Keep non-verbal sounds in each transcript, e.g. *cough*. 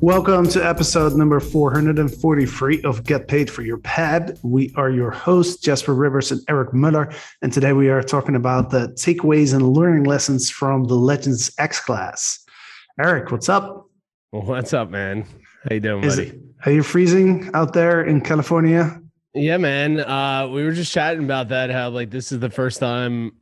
Welcome to episode number 443 of Get Paid for Your Pad. We are your hosts, Jasper Ribbers and Eric Moeller. And today we are talking about the takeaways and learning lessons from the Legends X class. Eric, what's up? What's up, man? How you doing, Is buddy? it, are you freezing out there in California? Yeah, man. Uh, we were just chatting about that. How like this is the first time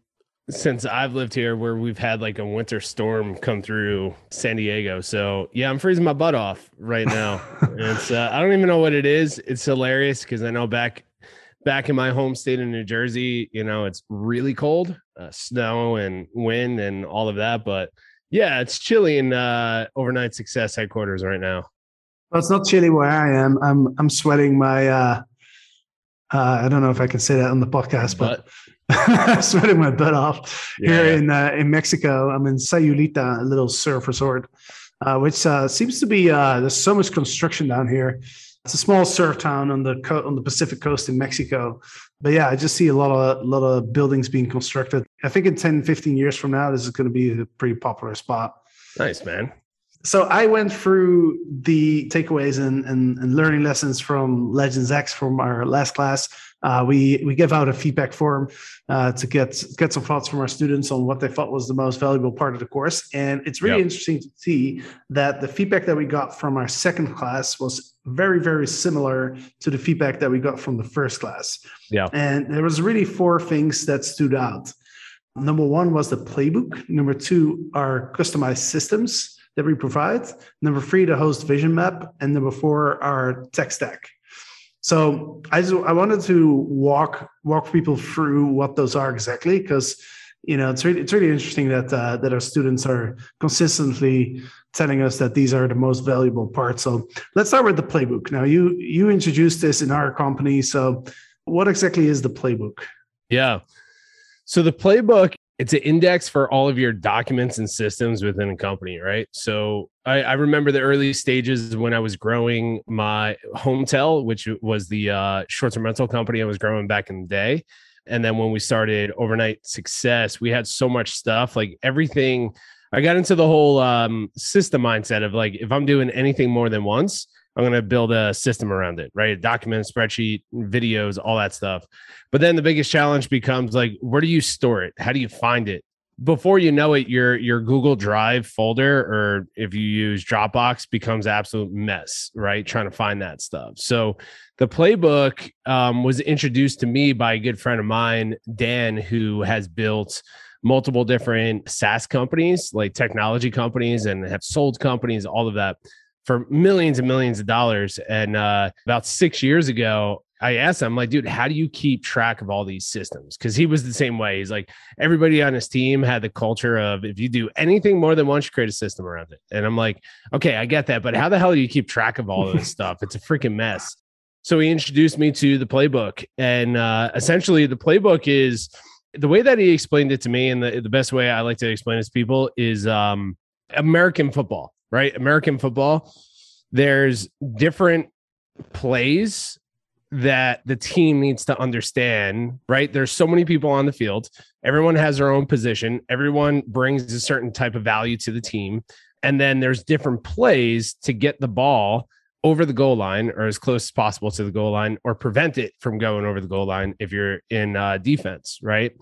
since I've lived here where we've had like a winter storm come through San Diego. So yeah, I'm freezing my butt off right now. *laughs* it's uh, I don't even know what it is. It's hilarious because I know back back in my home state of New Jersey, you know, it's really cold, uh, snow and wind and all of that. But yeah, it's chilly in uh, overnight success headquarters right now. Well, it's not chilly where I am. I'm I'm sweating my uh, uh I don't know if I can say that on the podcast, but I'm *laughs* sweating my butt off here Yeah. in uh, in Mexico. I'm in Sayulita, a little surf resort, uh, which uh, seems to be uh, there's so much construction down here. It's a small surf town on the co- on the Pacific coast in Mexico. But yeah, I just see a lot of lot of buildings being constructed. I think in 10, 15 years from now, this is going to be a pretty popular spot. nice, man. So I went through the takeaways and, and, and learning lessons from Legends X from our last class. Uh, we we give out a feedback form uh, to get get some thoughts from our students on what they thought was the most valuable part of the course, and it's really Yep. interesting to see that the feedback that we got from our second class was very very similar to the feedback that we got from the first class. Yeah. and there was really four things that stood out. Number one was the playbook. Number two are customized systems that we provide. Number three, the host vision map, and number four, our tech stack. So I just, I wanted to walk walk people through what those are exactly because you know it's really it's really interesting that uh, that our students are consistently telling us that these are the most valuable parts. So let's start with the playbook. Now you you introduced this in our company. So what exactly is the playbook? Yeah. So the playbook, it's an index for all of your documents and systems within a company, right? So I, I remember the early stages when I was growing my Hometel, which was the uh, short-term rental company I was growing back in the day. And then when we started overnight success, we had so much stuff, like everything. I got into the whole um, system mindset of like, if I'm doing anything more than once, I'm going to build a system around it, right? Document, spreadsheet, videos, all that stuff. But then the biggest challenge becomes like, where do you store it? How do you find it? Before you know it, your your Google Drive folder, or if you use Dropbox, becomes absolute mess, right? Trying to find that stuff. So the playbook um, was introduced to me by a good friend of mine, Dan, who has built multiple different SaaS companies, like technology companies, and have sold companies, all of that for millions and millions of dollars. And uh, about six years ago, I asked him, I'm like, dude, how do you keep track of all these systems? Because he was the same way. He's like, everybody on his team had the culture of if you do anything more than once, you create a system around it. And I'm like, okay, I get that, but how the hell do you keep track of all of this *laughs* stuff? It's a freaking mess. So he introduced me to the playbook, and uh, essentially, the playbook is the way that he explained it to me, and the, the best way I like to explain it to people is um, American football, right? American football. There's different plays that the team needs to understand, right? There's so many people on the field. Everyone has their own position. Everyone brings a certain type of value to the team. And then there's different plays to get the ball over the goal line or as close as possible to the goal line or prevent it from going over the goal line if you're in uh, defense, right?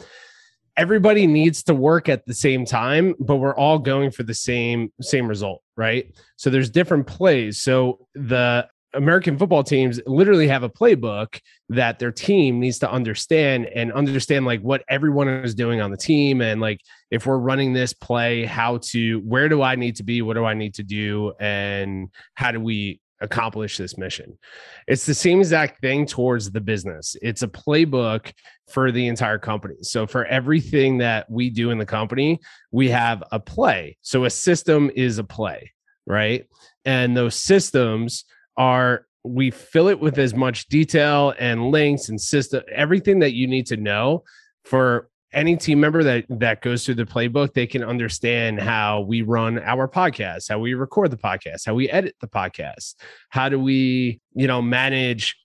Everybody needs to work at the same time, but we're all going for the same same result, right? So there's different plays. So the American football teams literally have a playbook that their team needs to understand and understand like what everyone is doing on the team and like if we're running this play how to where do I need to be what do I need to do and how do we accomplish this mission. It's the same exact thing towards the business. It's a playbook for the entire company. So for everything that we do in the company, we have a play. So a system is a play, right? And those systems are we fill it with as much detail and links and system everything that you need to know for any team member that that goes through the playbook they can understand how we run our podcast how we record the podcast how we edit the podcast how do we you know manage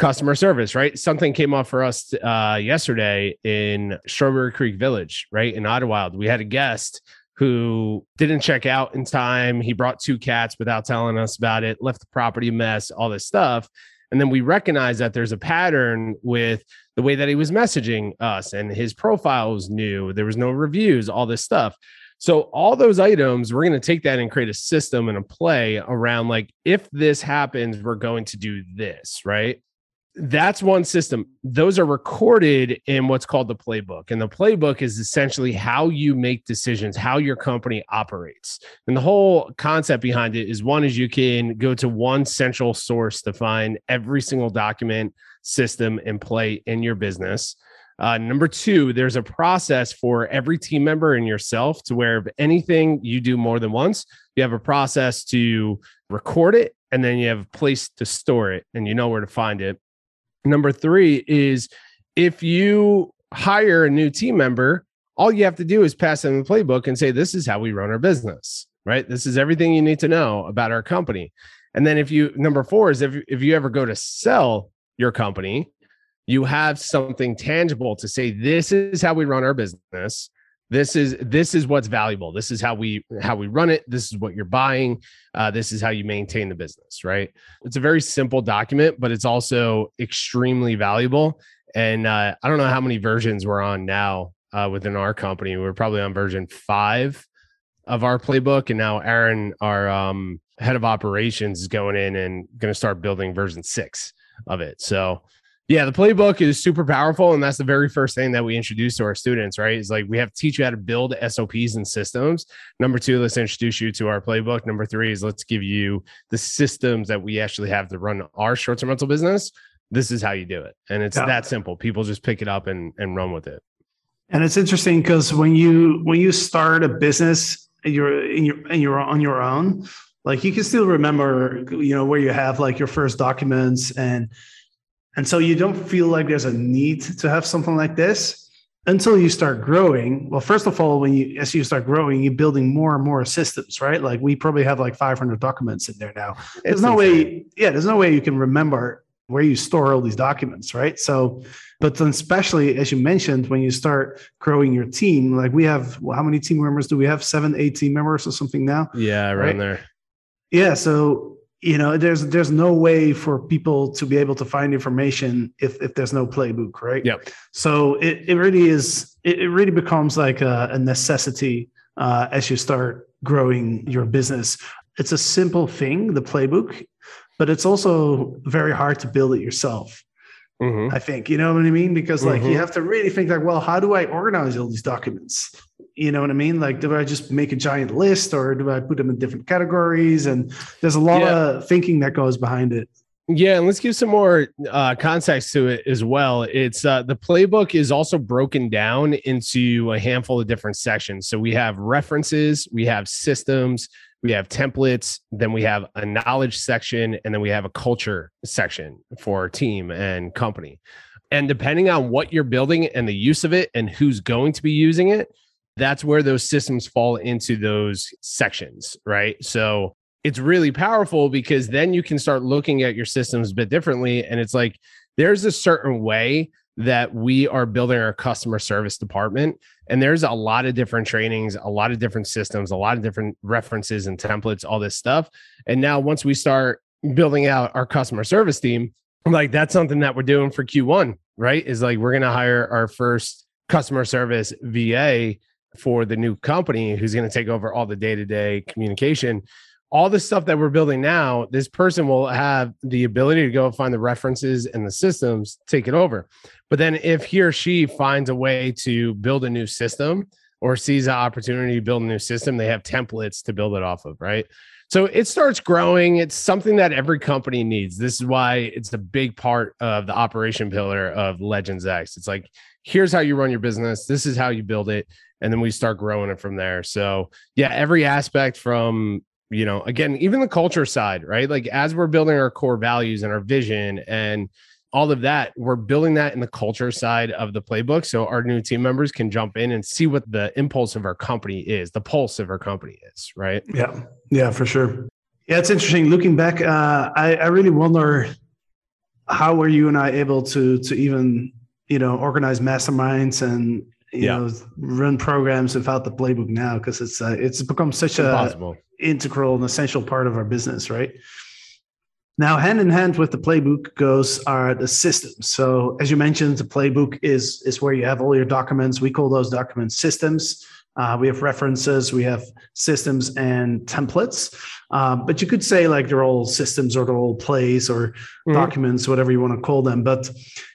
customer service right? Something came up for us uh, yesterday in strawberry creek village right in ottawa. We had a guest who didn't check out in time. He brought two cats without telling us about it left the property mess all this stuff. And then we recognize that there's a pattern with the way that he was messaging us and his profile was new. There was no reviews, all this stuff. So all those items, we're going to take that and create a system and a play around like if this happens, we're going to do this, right? that's one system. Those are recorded in what's called the playbook. And the playbook is essentially how you make decisions, how your company operates. And the whole concept behind it is one is you can go to one central source to find every single document, system, and play in your business. Uh, number two, there's a process for every team member and yourself to where if anything you do more than once, you have a process to record it and then you have a place to store it and you know where to find it. Number three is if you hire a new team member, all you have to do is pass them the playbook and say, This is how we run our business, right? This is everything you need to know about our company. And then if you, number four is if, if you ever go to sell your company, you have something tangible to say, This is how we run our business. This is this is what's valuable. This is how we how we run it. This is what you're buying. Uh, this is how you maintain the business right? It's a very simple document but it's also extremely valuable. And uh, i don't know how many versions we're on now uh, within our company. We're probably on version five of our playbook and now aaron our um, head of operations is going in and going to start building version six of it so yeah, the playbook is super powerful. And that's the very first thing that we introduce to our students, right? Is like we have to teach you how to build SOPs and systems. Number two, let's introduce you to our playbook. Number three is let's give you the systems that we actually have to run our short term rental business. This is how you do it. And it's yeah. that simple. People just pick it up and, and run with it. And it's interesting because when you when you start a business and you're in your and you're on your own, like you can still remember, you know, where you have like your first documents and and so you don't feel like there's a need to have something like this until you start growing. Well, first of all, when you as you start growing, you're building more and more systems, right? Like we probably have like 500 documents in there now. There's it's no insane. way, yeah, there's no way you can remember where you store all these documents, right? So, but then especially as you mentioned, when you start growing your team, like we have, well, how many team members do we have? Seven, eight team members or something now? Yeah, right? there. Yeah. So you know there's there's no way for people to be able to find information if if there's no playbook right yeah so it, it really is it, it really becomes like a, a necessity uh, as you start growing your business it's a simple thing the playbook but it's also very hard to build it yourself mm-hmm. i think you know what i mean because like mm-hmm. you have to really think like well how do i organize all these documents you know what I mean? Like, do I just make a giant list or do I put them in different categories? And there's a lot yeah. of thinking that goes behind it. Yeah, and let's give some more uh, context to it as well. It's uh, the playbook is also broken down into a handful of different sections. So we have references, we have systems, we have templates, then we have a knowledge section, and then we have a culture section for team and company. And depending on what you're building and the use of it and who's going to be using it, that's where those systems fall into those sections, right? So it's really powerful because then you can start looking at your systems a bit differently. And it's like there's a certain way that we are building our customer service department. And there's a lot of different trainings, a lot of different systems, a lot of different references and templates, all this stuff. And now, once we start building out our customer service team, like that's something that we're doing for Q1, right? Is like we're going to hire our first customer service VA for the new company who's going to take over all the day-to-day communication all the stuff that we're building now, this person will have the ability to go find the references and the systems, take it over. But then if he or she finds a way to build a new system or sees an opportunity to build a new system, they have templates to build it off of, right? So it starts growing. It's something that every company needs. This is why it's a big part of the operation pillar of Legends X. It's like, here's how you run your business. This is how you build it. And then we start growing it from there. So, yeah, every aspect from you know, again, even the culture side, right? Like as we're building our core values and our vision and all of that, we're building that in the culture side of the playbook. So our new team members can jump in and see what the impulse of our company is, the pulse of our company is, right? Yeah. Yeah, for sure. Yeah, it's interesting. Looking back, uh, I, I really wonder how were you and I able to to even, you know, organize masterminds and you yeah. know run programs without the playbook now because it's uh, it's become such a Impossible integral and essential part of our business, right? Now, hand in hand with the playbook goes are the systems. So, as you mentioned, the playbook is is where you have all your documents. We call those documents systems. Uh, we have references, we have systems and templates. Um, but you could say like they're all systems or they're all plays or mm-hmm. documents, whatever you want to call them. But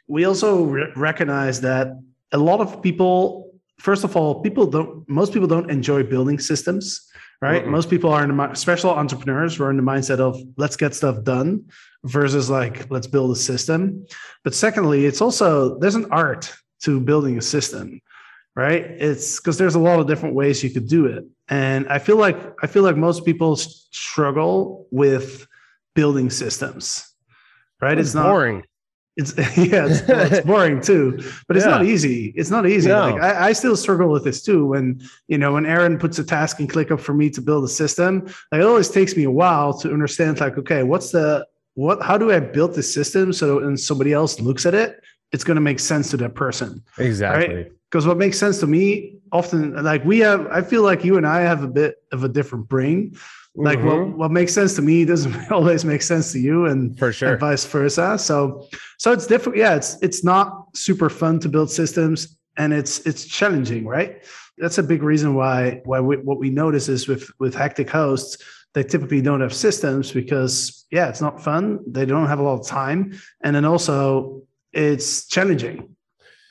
we also re- recognize that a lot of people, first of all, people don't. Most people don't enjoy building systems right? Mm-hmm. Most people are in the special entrepreneurs who are in the mindset of let's get stuff done versus like let's build a system. But secondly, it's also there's an art to building a system, right? It's because there's a lot of different ways you could do it. And I feel like I feel like most people struggle with building systems, right? It's, it's not boring. It's *laughs* yeah, it's, well, it's *laughs* boring too, but it's yeah. not easy. It's not easy. No. Like I, I, still struggle with this too. When you know, when Aaron puts a task in ClickUp for me to build a system, like, it always takes me a while to understand. Like, okay, what's the what? How do I build this system so when somebody else looks at it, it's going to make sense to that person? Exactly. Right? Because what makes sense to me often, like we have, I feel like you and I have a bit of a different brain like mm-hmm. what, what makes sense to me doesn't *laughs* always make sense to you and for sure. and vice versa. So so it's different. Yeah it's it's not super fun to build systems and it's it's challenging right? That's a big reason why why we, what we notice is with with hectic hosts they typically don't have systems because yeah it's not fun. They don't have a lot of time. And then also it's challenging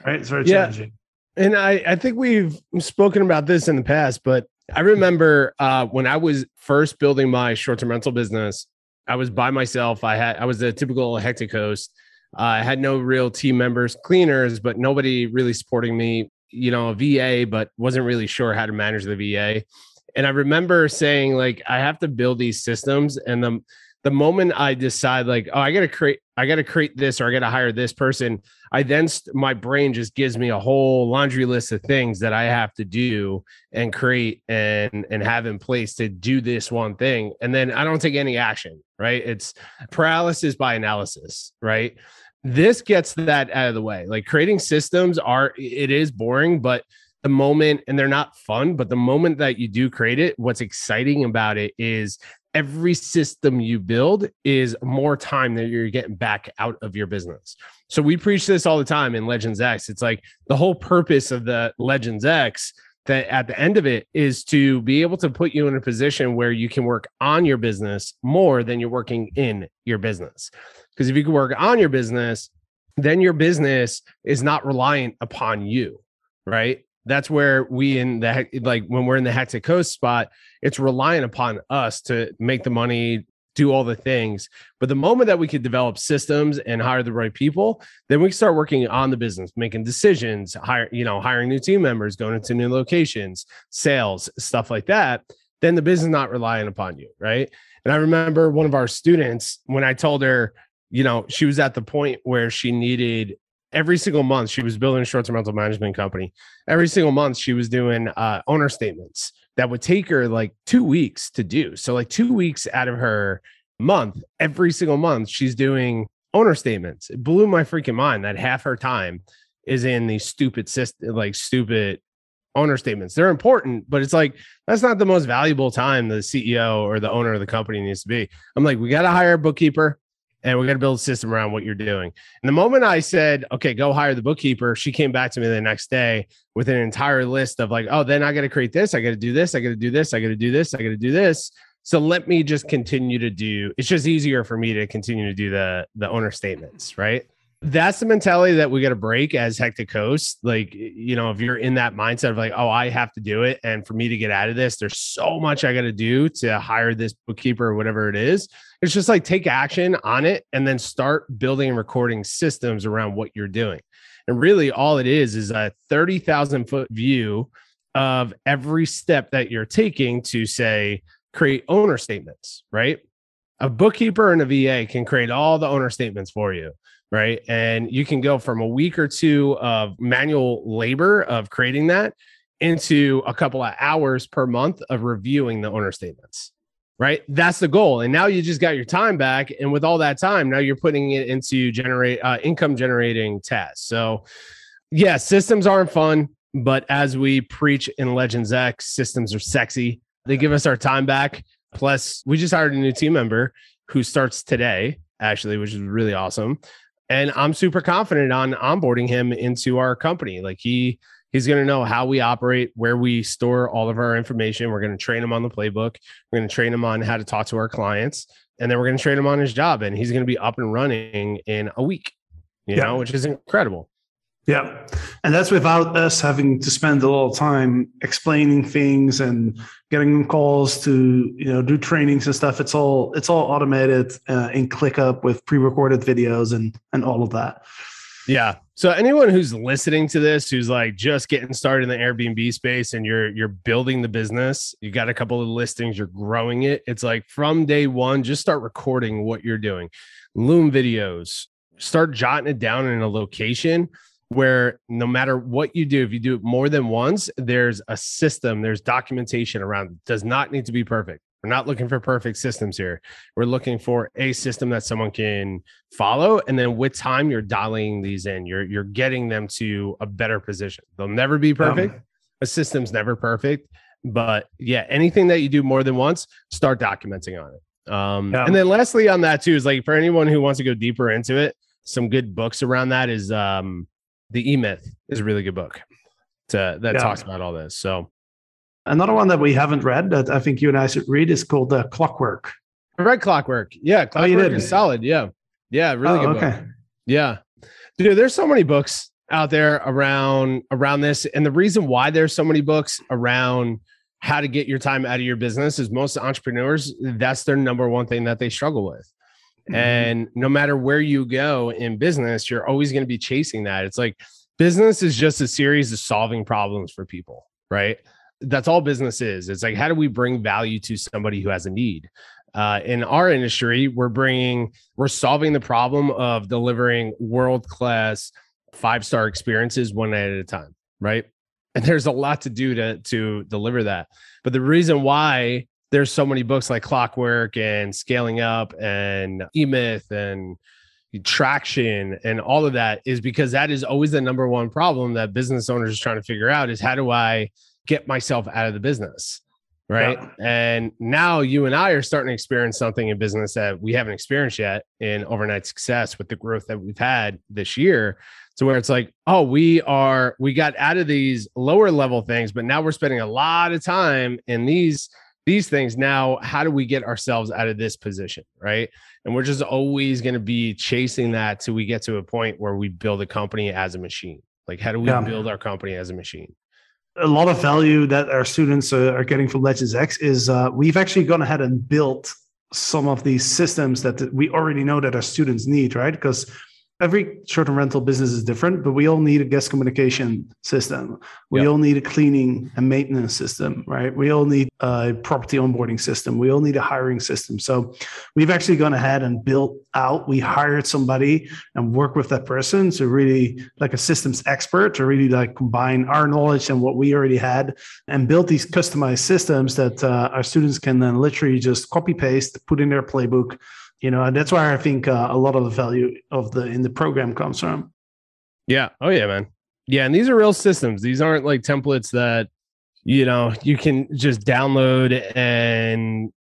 right? It's very yeah. challenging. And I, I think we've spoken about this in the past, but I remember uh, when I was first building my short-term rental business, I was by myself. I had I was a typical hectic host. Uh, I had no real team members, cleaners, but nobody really supporting me. You know, a VA, but wasn't really sure how to manage the VA. And I remember saying, like, I have to build these systems, and the the moment I decide like, oh, I got to create, I got to create this or I got to hire this person, I then st- my brain just gives me a whole laundry list of things that I have to do and create and and have in place to do this one thing, and then I don't take any action. Right? It's paralysis by analysis. Right? This gets that out of the way. Like creating systems are it is boring, but the moment and they're not fun but the moment that you do create it what's exciting about it is every system you build is more time that you're getting back out of your business. So we preach this all the time in Legends X. It's like the whole purpose of the Legends X that at the end of it is to be able to put you in a position where you can work on your business more than you're working in your business. Because if you can work on your business, then your business is not reliant upon you, right? That's where we in the like when we're in the hectic host spot it's relying upon us to make the money do all the things. But the moment that we could develop systems and hire the right people then we start working on the business making decisions hire you know hiring new team members going into new locations sales stuff like that then the business not relying upon you right? And i remember one of our students when i told her you know she was at the point where she needed every single month she was building a short-term rental management company. Every single month she was doing uh, owner statements that would take her like two weeks to do. So like two weeks out of her month, every single month she's doing owner statements. It blew my freaking mind that half her time is in these stupid system, like stupid owner statements. They're important, but it's like that's not the most valuable time the CEO or the owner of the company needs to be. I'm like, we got to hire a bookkeeper and we're going to build a system around what you're doing. And the moment I said, okay, go hire the bookkeeper, she came back to me the next day with an entire list of like, oh, then I got to create this, I got to do this, I got to do this, I got to do this, I got to do this. So let me just continue to do. It's just easier for me to continue to do the the owner statements, right? That's the mentality that we got to break as Hectic Host. Like, you know, if you're in that mindset of like, oh, I have to do it, and for me to get out of this, there's so much I got to do to hire this bookkeeper or whatever it is. It's just like take action on it and then start building and recording systems around what you're doing. And really, all it is is a 30,000 foot view of every step that you're taking to say, create owner statements, right? A bookkeeper and a VA can create all the owner statements for you, right? And you can go from a week or two of manual labor of creating that into a couple of hours per month of reviewing the owner statements right? That's the goal. And now you just got your time back and with all that time now you're putting it into generate uh, income generating tasks. So yeah systems aren't fun but as we preach in legends x systems are sexy. They give us our time back. Plus we just hired a new team member who starts today actually which is really awesome and i'm super confident on onboarding him into our company like he He's going to know how we operate, where we store all of our information. We're going to train him on the playbook. We're going to train him on how to talk to our clients. And then we're going to train him on his job. And he's going to be up and running in a week, you yeah. know, which is incredible. Yeah. And that's without us having to spend a lot of time explaining things and getting calls to, you know, do trainings and stuff. It's all, it's all automated uh, in ClickUp with pre-recorded videos and, and all of that. Yeah. So anyone who's listening to this, who's like just getting started in the Airbnb space and you're you're building the business, you got a couple of listings, you're growing it. It's like from day one, just start recording what you're doing. Loom videos, start jotting it down in a location where no matter what you do, if you do it more than once, there's a system, there's documentation around it. Does not need to be perfect. We're not looking for perfect systems here. We're looking for a system that someone can follow. And then with time, you're dialing these in. You're you're getting them to a better position. They'll never be perfect. Um, a system's never perfect. But yeah, anything that you do more than once, start documenting on it. Um, yeah. and then lastly on that too is like for anyone who wants to go deeper into it, some good books around that is um the E Myth is a really good book to that yeah. talks about all this. So Another one that we haven't read that I think you and I should read is called uh, Clockwork. I read Clockwork. Yeah, Clockwork oh, you did? is solid. Yeah, yeah, really oh, good. Okay. Book. Yeah, dude. There's so many books out there around around this, and the reason why there's so many books around how to get your time out of your business is most entrepreneurs that's their number one thing that they struggle with. Mm-hmm. And no matter where you go in business, you're always going to be chasing that. It's like business is just a series of solving problems for people, right? that's all business is. It's like, how do we bring value to somebody who has a need? Uh, in our industry, we're bringing, we're solving the problem of delivering world class five star experiences one night at a time, right? And there's a lot to do to to deliver that. But the reason why there's so many books like Clockwork and Scaling Up and E Myth and traction and all of that is because that is always the number one problem that business owners are trying to figure out is how do I get myself out of the business right yeah. and now you and i are starting to experience something in business that we haven't experienced yet in overnight success with the growth that we've had this year to where it's like oh we are we got out of these lower level things but now we're spending a lot of time in these these things now how do we get ourselves out of this position right and we're just always going to be chasing that till we get to a point where we build a company as a machine like how do we yeah. build our company as a machine a lot of value that our students are getting from Legends X is uh, we've actually gone ahead and built some of these systems that we already know that our students need, right? Because every short-term rental business is different, but we all need a guest communication system. We yep. all need a cleaning and maintenance system, right? We all need a property onboarding system. We all need a hiring system. So we've actually gone ahead and built out. We hired somebody and work with that person to really like a systems expert to really like combine our knowledge and what we already had and build these customized systems that uh, our students can then literally just copy paste, put in their playbook you know and that's where i think uh, a lot of the value of the in the program comes from. Yeah. Oh yeah man. Yeah and these are real systems. These aren't like templates that you know you can just download and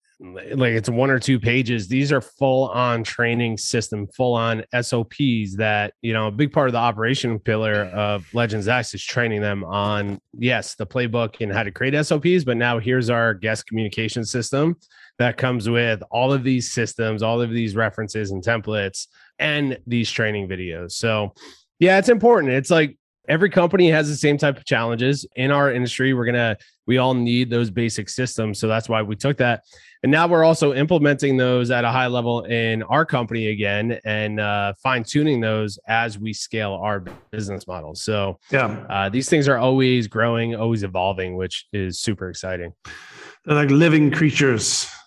like it's one or two pages. These are full on training system full on sops that you know a big part of the operation pillar of legends x is training them on yes the playbook and how to create sops but now here's our guest communication system that comes with all of these systems, all of these references and templates, and these training videos. So, yeah, it's important. It's like every company has the same type of challenges in our industry. We're going to, we all need those basic systems. So that's why we took that. And now we're also implementing those at a high level in our company again and uh, fine tuning those as we scale our business models. So, Yeah. uh, these things are always growing, always evolving, which is super exciting. They're like living creatures.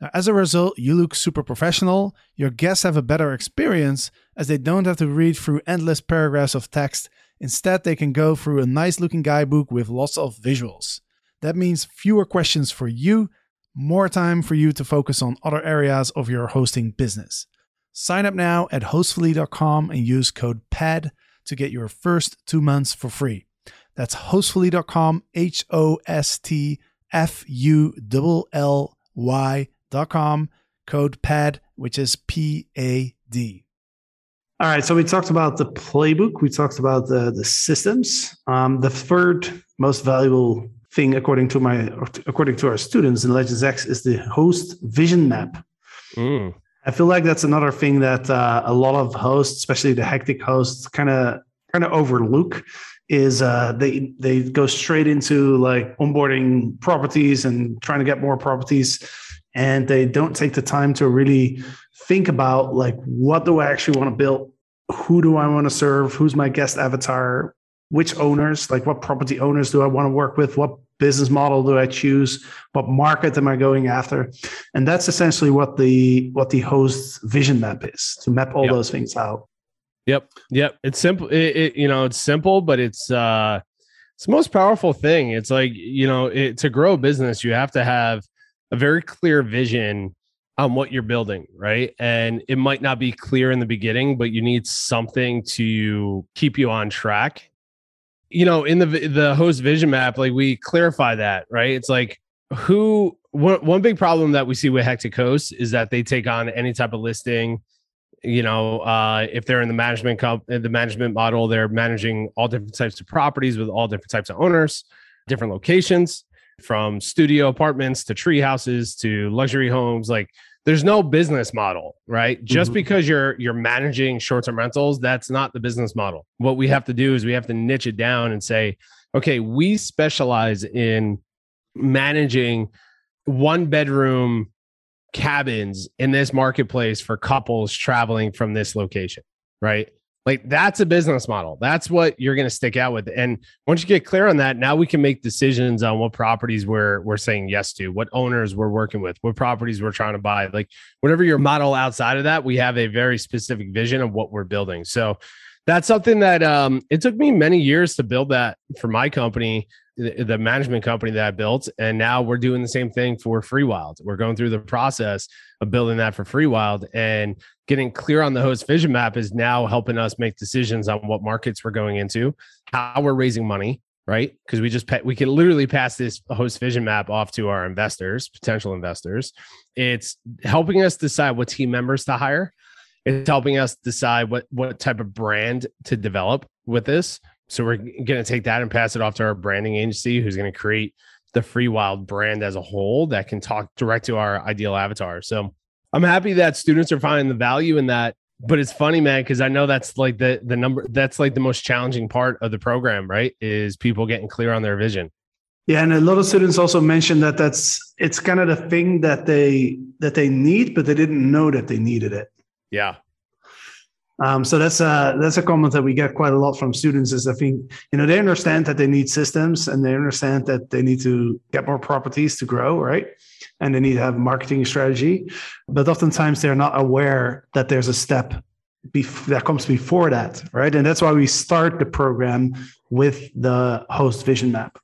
Now, as a result, you look super professional, your guests have a better experience as they don't have to read through endless paragraphs of text. Instead, they can go through a nice looking guidebook with lots of visuals. That means fewer questions for you, more time for you to focus on other areas of your hosting business. Sign up now at hostfully.com and use code PAD to get your first two months for free. That's hostfully.com, H O S T F U L L Y.com, code PAD, which is P A D. All right. So we talked about the playbook. We talked about the the systems. Um, the third most valuable thing, according to my according to our students in Legends X, is the host vision map. Mm. I feel like that's another thing that uh, a lot of hosts, especially the hectic hosts, kind of kind of overlook. Is uh, they they go straight into like onboarding properties and trying to get more properties, and they don't take the time to really think about like what do I actually want to build, who do I want to serve, who's my guest avatar, which owners, like what property owners do I want to work with, what business model do I choose, what market am I going after, and that's essentially what the what the host vision map is to map all Yep. those things out. Yep. Yep. It's simple. It, it, you know, it's simple, but it's, uh, it's the most powerful thing. It's like, you know, it, to grow a business, you have to have a very clear vision on what you're building, right? And it might not be clear in the beginning, but you need something to keep you on track. You know, in the the host vision map, like we clarify that, right? It's like who one, one big problem that we see with Hectic Hosts is that they take on any type of listing you know uh, if they're in the management comp- the management model they're managing all different types of properties with all different types of owners different locations from studio apartments to tree houses to luxury homes like there's no business model right just Mhm. because you're you're managing short-term rentals that's not the business model what we have to do is we have to niche it down and say okay we specialize in managing one bedroom cabins in this marketplace for couples traveling from this location, right? Like that's a business model. That's what you're going to stick out with. And once you get clear on that, now we can make decisions on what properties we're we're saying yes to, what owners we're working with, what properties we're trying to buy. Like whatever your model outside of that, we have a very specific vision of what we're building. So that's something that um, it took me many years to build that for my company, the, management company that I built, and now we're doing the same thing for Freewyld. We're going through the process of building that for Freewyld, and getting clear on the host vision map is now helping us make decisions on what markets we're going into, how we're raising money, right? Because we just we can literally pass this host vision map off to our investors, potential investors. It's helping us decide what team members to hire. It's helping us decide what what type of brand to develop with this. So we're going to take that and pass it off to our branding agency, who's going to create the Freewyld brand as a whole that can talk direct to our ideal avatar. So I'm happy that students are finding the value in that. But it's funny, man, because I know that's like the the number that's like the most challenging part of the program, right? Is people getting clear on their vision. Yeah, and a lot of students also mentioned that that's it's kind of the thing that they that they need, but they didn't know that they needed it. Yeah. Um, so that's a that's a comment that we get quite a lot from students. Is I think you know they understand that they need systems and they understand that they need to get more properties to grow, right? And they need to have a marketing strategy, but oftentimes they're not aware that there's a step bef- that comes before that, right? And that's why we start the program with the host vision map.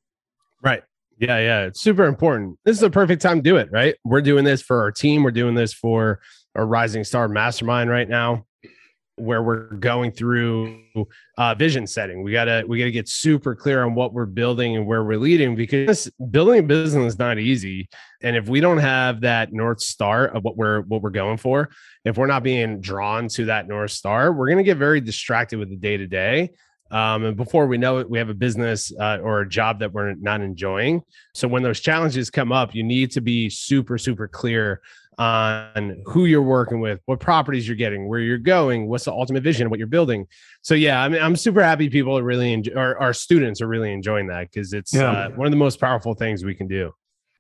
Right. Yeah, yeah. It's super important. This is a perfect time to do it, right? We're doing this for our team. We're doing this for our Rising Star Mastermind right now where we're going through uh, vision setting. We gotta we gotta get super clear on what we're building and where we're leading because building a business is not easy. And if we don't have that north star of what we're what we're going for, if we're not being drawn to that north star, we're gonna get very distracted with the day to day. Um, and before we know it, we have a business uh, or a job that we're not enjoying. So when those challenges come up, you need to be super, super clear on who you're working with, what properties you're getting, where you're going, what's the ultimate vision, what you're building. So yeah, I mean, I'm super happy people are really enjoy, our, our students are really enjoying that because it's yeah. uh, one of the most powerful things we can do.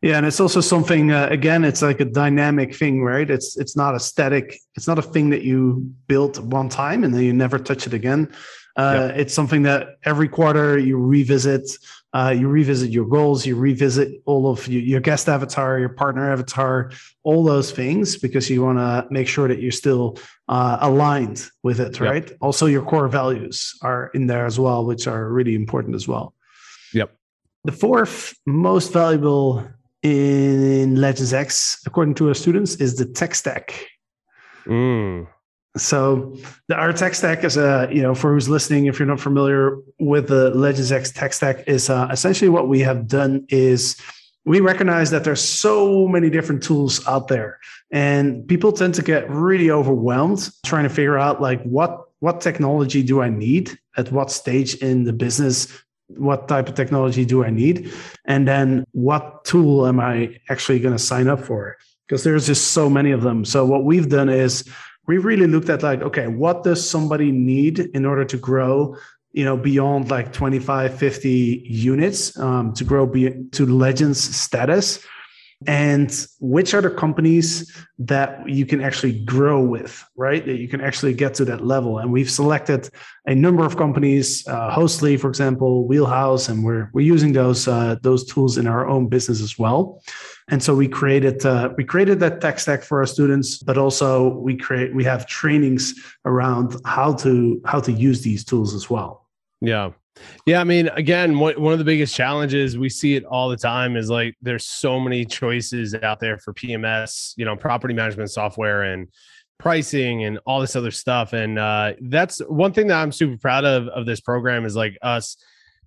Yeah, and it's also something. Uh, again, it's like a dynamic thing, right? It's it's not a static. It's not a thing that you built one time and then you never touch it again. Uh, yep. It's something that every quarter you revisit. Uh, you revisit your goals, you revisit all of your, your guest avatar, your partner avatar, all those things because you want to make sure that you're still uh, aligned with it, right? Yep. Also, your core values are in there as well, which are really important as well. Yep. The fourth most valuable in Legends X, according to our students, is the tech stack. Mm. So the our tech stack is a you know for who's listening, if you're not familiar with the Legends X tech stack, is uh, essentially what we have done is we recognize that there's so many different tools out there, and people tend to get really overwhelmed trying to figure out like what what technology do I need at what stage in the business what type of technology do I need? And then what tool am I actually going to sign up for? Because there's just so many of them. So what we've done is we really looked at like okay what does somebody need in order to grow you know beyond like 25 50 units um, to grow be, to legends status and which are the companies that you can actually grow with right? That you can actually get to that level. And we've selected a number of companies uh, hostly for example wheelhouse and we're we're using those uh, those tools in our own business as well. And so we created uh, we created that tech stack for our students but also we create we have trainings around how to how to use these tools as well. Yeah yeah, I mean, again, one of the biggest challenges we see it all the time is like there's so many choices out there for PMS, you know, property management software and pricing and all this other stuff. And uh, that's one thing that I'm super proud of of this program is like us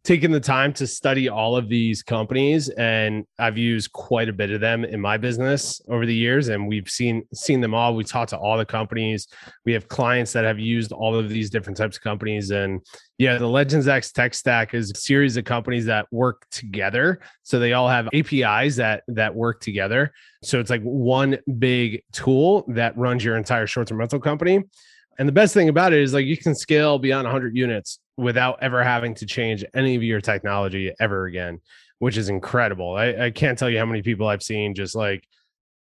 taken the time to study all of these companies and I've used quite a bit of them in my business over the years and we've seen seen them all. We talked to all the companies. We have clients that have used all of these different types of companies and yeah the Legends X tech stack is a series of companies that work together. So they all have APIs that that work together. So it's like one big tool that runs your entire short-term rental company and the best thing about it is like you can scale beyond 100 units without ever having to change any of your technology ever again, which is incredible. I, I can't tell you how many people I've seen just like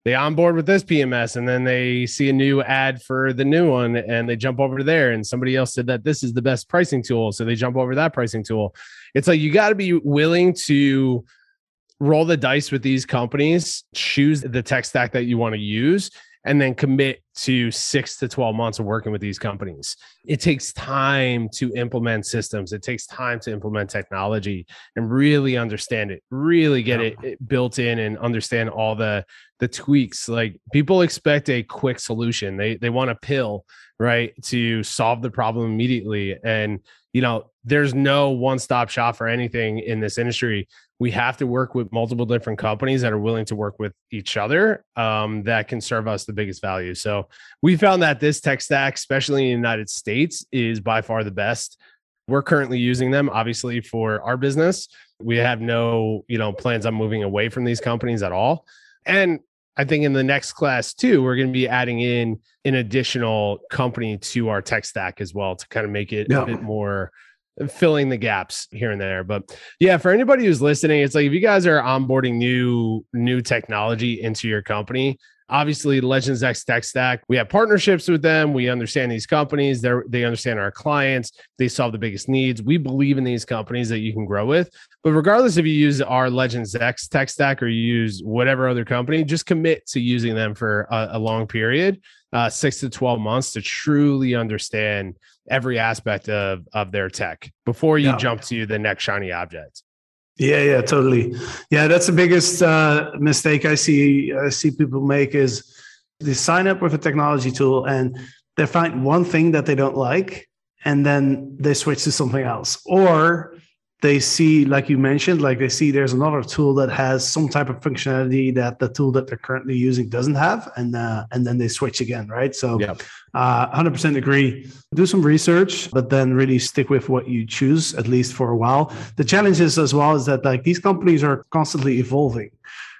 they onboard with this PMS and then they see a new ad for the new one and they jump over there and somebody else said that this is the best pricing tool. So they jump over that pricing tool. It's like you got to be willing to roll the dice with these companies, choose the tech stack that you want to use, and then commit to six to 12 months of working with these companies. It takes time to implement systems, it takes time to implement technology and really understand it, really get yeah. it, built in and understand all the the tweaks. Like people expect a quick solution. They they want a pill, right, to solve the problem immediately. And you know, there's no one-stop shop for anything in this industry we have to work with multiple different companies that are willing to work with each other um, that can serve us the biggest value. So we found that this tech stack, especially in the United States, is by far the best. We're currently using them, obviously, for our business. We have no, you know, plans on moving away from these companies at all. And I think in the next class too, we're going to be adding in an additional company to our tech stack as well to kind of make it yeah. a bit more filling the gaps here and there. But yeah, for anybody who's listening, it's like if you guys are onboarding new new technology into your company, obviously Legends X Tech Stack, we have partnerships with them. We understand these companies. They they understand our clients. They solve the biggest needs. We believe in these companies that you can grow with. But regardless if you use our Legends X Tech Stack or you use whatever other company, just commit to using them for a, a long period, uh, six to twelve months, to truly understand every aspect of of their tech before you yeah. jump to the next shiny object. Yeah, yeah, totally. Yeah, that's the biggest uh, mistake I see I see people make is They sign up with a technology tool and they find one thing that they don't like, and then they switch to something else. Or they see, like you mentioned, like they see there's another tool that has some type of functionality that the tool that they're currently using doesn't have, and uh, and then they switch again, right? So, Yep. uh, 100% agree. Do some research, but then really stick with what you choose at least for a while. The challenge is as well is that like these companies are constantly evolving.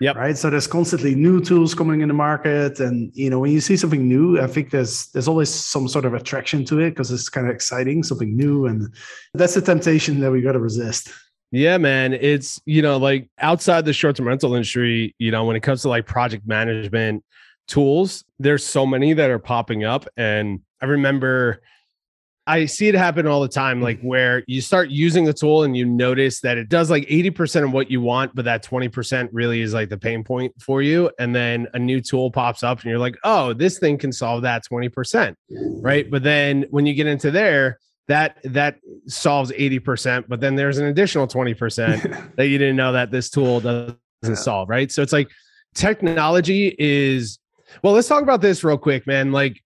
Yep. Right. So there's constantly new tools coming in the market, and you know when you see something new, I think there's there's always some sort of attraction to it because it's kind of exciting, something new, and that's the temptation that we got to resist. Yeah, man. It's, you know, like outside the short term rental industry, you know, when it comes to like project management tools, there's so many that are popping up. And I remember I see it happen all the time, like mm-hmm. where you start using the tool and you notice that it does like 80% of what you want, but that 20% really is like the pain point for you. And then a new tool pops up and you're like, oh, this thing can solve that 20%. Right. But then when you get into there, that that solves 80%, but then there's an additional 20% *laughs* that you didn't know that this tool doesn't solve, right? So it's like technology is well, let's talk about this real quick, man. Like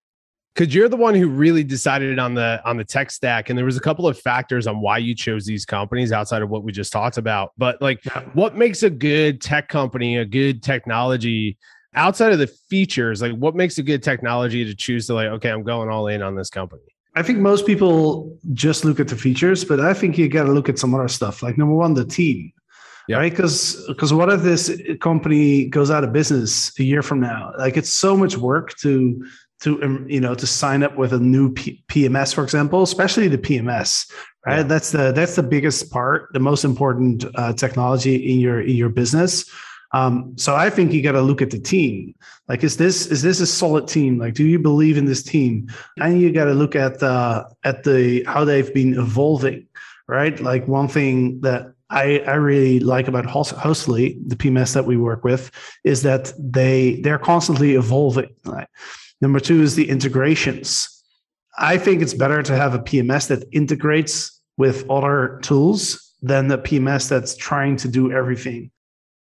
because you're the one who really decided on the on the tech stack and there was a couple of factors on why you chose these companies outside of what we just talked about but like what makes a good tech company a good technology outside of the features like what makes a good technology to choose to like okay i'm going all in on this company I think most people just look at the features, but I think you got to look at some other stuff. Like number one, the team, Yeah. right? Because because what if this company goes out of business a year from now? Like it's so much work to to um, you know to sign up with a new P- PMS, for example, especially the PMS, right? Yeah. That's the that's the biggest part, the most important uh, technology in your in your business. Um, so I think you got to look at the team. Like, is this is this a solid team? Like, do you believe in this team? And you got to look at the at the how they've been evolving, right? Like one thing that I I really like about Host- Hostly, the PMS that we work with, is that they they're constantly evolving. Right? Number two is the integrations. I think it's better to have a PMS that integrates with other tools than the PMS that's trying to do everything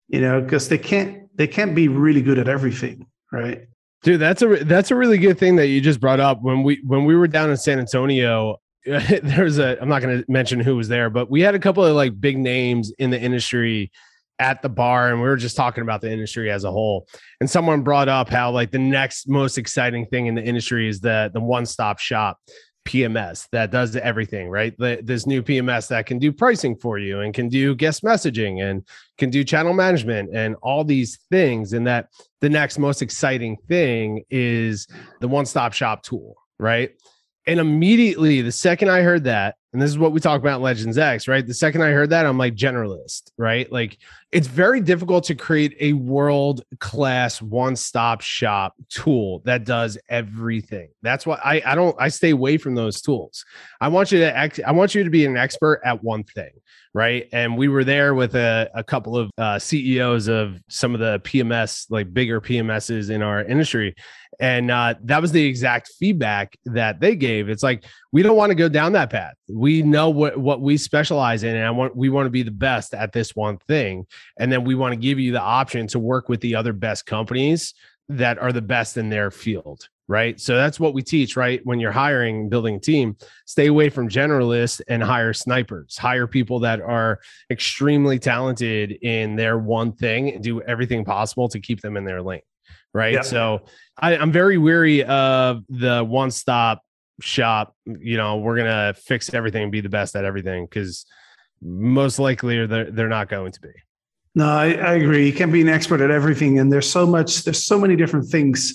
you know because they can't they can't be really good at everything right Dude, that's a that's a really good thing that you just brought up. When we when we were down in San Antonio, *laughs* there's a I'm not going to mention who was there, but we had a couple of like big names in the industry at the bar and we were just talking about the industry as a whole. And someone brought up how like the next most exciting thing in the industry is the the one-stop shop PMS that does everything, right? The, this new PMS that can do pricing for you and can do guest messaging and can do channel management and all these things. And that the next most exciting thing is the one stop shop tool, right? And immediately, the second I heard that, and this is what we talk about Legends X, right? The second I heard that, I'm like generalist, right? Like it's very difficult to create a world class one stop shop tool that does everything. That's why I, I don't I stay away from those tools. I want you to ex, I want you to be an expert at one thing, right? And we were there with a, a couple of uh, CEOs of some of the PMS, like bigger PMSs in our industry, and uh, that was the exact feedback that they gave. It's like we don't want to go down that path. We know what what we specialize in, and I want we want to be the best at this one thing, and then we want to give you the option to work with the other best companies that are the best in their field. Right. So that's what we teach, right? When you're hiring, building a team, stay away from generalists and hire snipers, hire people that are extremely talented in their one thing and do everything possible to keep them in their lane. Right. Yeah. So I, I'm very weary of the one stop shop. You know, we're going to fix everything and be the best at everything because most likely they're, they're not going to be. no I, I agree you can't be an expert at everything and there's so much there's so many different things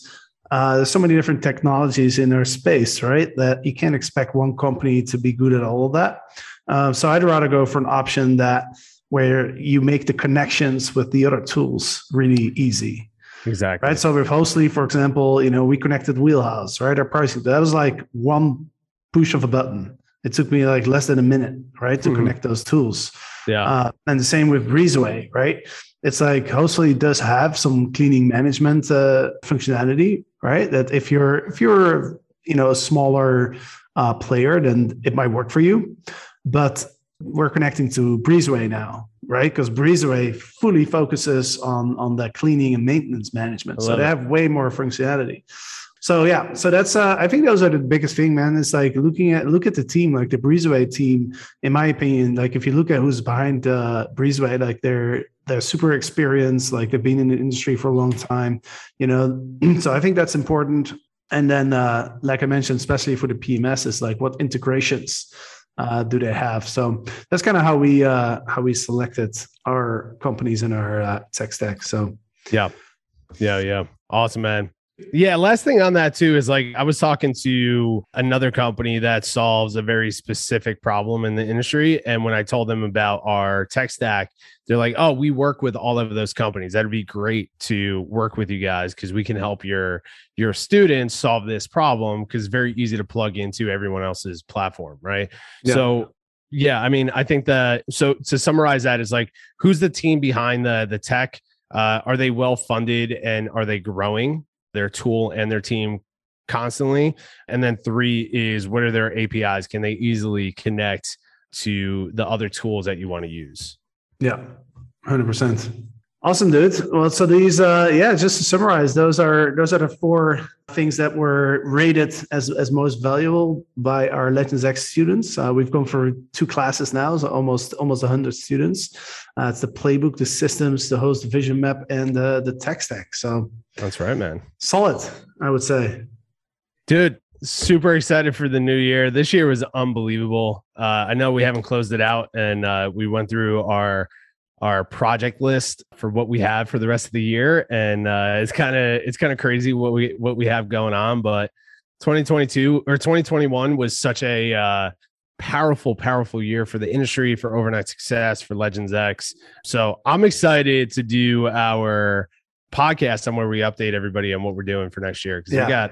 uh, there's so many different technologies in our space right that you can't expect one company to be good at all of that uh, so i'd rather go for an option that where you make the connections with the other tools really easy Exactly. right? So with Hostly, for example, you know, we connected Wheelhouse, right? Our pricing that was like one push of a button. It took me like less than a minute, right, to Mhm. connect those tools. Yeah. Uh, and the same with Breezeway, right? It's like Hostly does have some cleaning management uh, functionality, right? That if you're if you're you know a smaller uh, player, then it might work for you. But we're connecting to Breezeway now, right? Because Breezeway fully focuses on on that cleaning and maintenance management. So they it. have way more functionality. So yeah, so that's uh, I think those are the biggest thing, man. It's like looking at look at the team, like the Breezeway team. In my opinion, like if you look at who's behind uh, Breezeway, like they're they're super experienced, like they've been in the industry for a long time, you know. *clears throat* so I think that's important. And then, uh, like I mentioned, especially for the PMS, is like what integrations uh, do they have? So that's kind of how we uh, how we selected our companies in our uh, tech stack. So Yeah. Yeah. Yeah. Awesome, man. Yeah. Last thing on that, too, is like I was talking to another company that solves a very specific problem in the industry. And when I told them about our tech stack, they're like, oh, we work with all of those companies. That'd be great to work with you guys because we can help your your students solve this problem because it's very easy to plug into everyone else's platform. Right. Yeah. So yeah, I mean, I think that so to summarize that is like who's the team behind the the tech? Uh, are they well funded and are they growing their tool and their team constantly? And then three is what are their APIs? Can they easily connect to the other tools that you want to use? Yeah, hundred percent. Awesome, dude. Well, so these, uh, yeah, just to summarize, those are those are the four things that were rated as as most valuable by our Legends X students. Uh, we've gone for two classes now, so almost almost hundred students. Uh, it's the playbook, the systems, the host vision map, and the the tech stack. So That's right, man. solid, I would say. Dude, super excited for the new year. This year was unbelievable. Uh, I know we haven't closed it out, and uh, we went through our our project list for what we have for the rest of the year, and uh, it's kind of it's kind of crazy what we what we have going on. But 2022 or 2021 was such a uh, powerful, powerful year for the industry, for overnight success, for Legends X. So I'm excited to do our podcast on where we update everybody on what we're doing for next year because Yeah. we got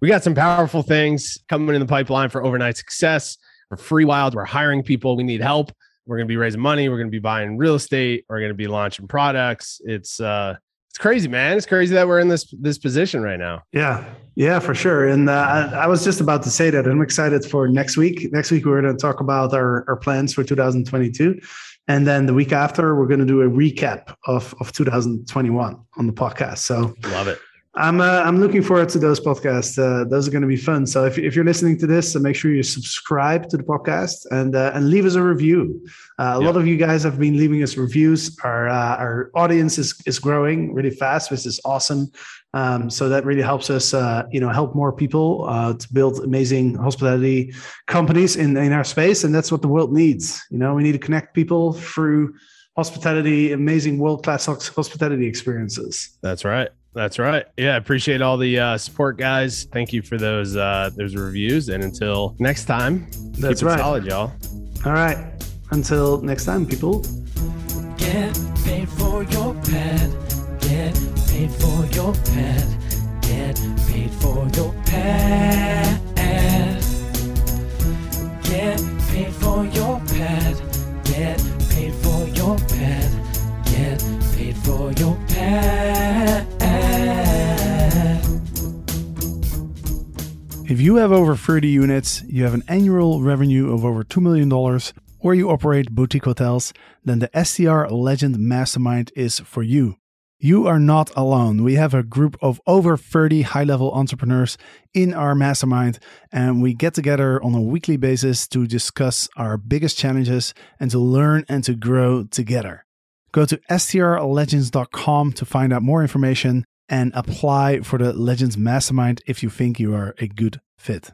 we got some powerful things coming in the pipeline for overnight success for Freewyld we're hiring people we need help we're going to be raising money we're going to be buying real estate we're going to be launching products it's uh it's crazy man it's crazy that we're in this this position right now Yeah, yeah, for sure. And uh, I, I was just about to say that I'm excited for next week. Next week, we're going to talk about our, our plans for 2022. And then the week after, we're going to do a recap of, of 2021 on the podcast. So love it I'm uh, I'm looking forward to those podcasts. Uh, those are going to be fun. So if, if you're listening to this, uh, make sure you subscribe to the podcast and uh, and leave us a review. Uh, a Yeah. lot of you guys have been leaving us reviews. Our uh, our audience is is growing really fast, which is awesome. Um, so that really helps us, uh, you know, help more people uh, to build amazing hospitality companies in in our space, and that's what the world needs. You know, we need to connect people through hospitality, amazing world class hospitality experiences. that's right that's right yeah appreciate all the uh support guys thank you for those uh those reviews and until next time That's keep it solid y'all All right. Until next time, people. Get paid for your pad. Get paid for your pad. Get paid for your pad. Get paid for your pad. Get paid for your pad. Get paid for your pad. If you have over 30 units, you have an annual revenue of over $2 million, or you operate boutique hotels, then the STR Legend Mastermind is for you. You are not alone. We have a group of over 30 high level entrepreneurs in our mastermind, and we get together on a weekly basis to discuss our biggest challenges and to learn and to grow together. Go to strlegends.com to find out more information and apply for the Legends Mastermind if you think you are a good fit.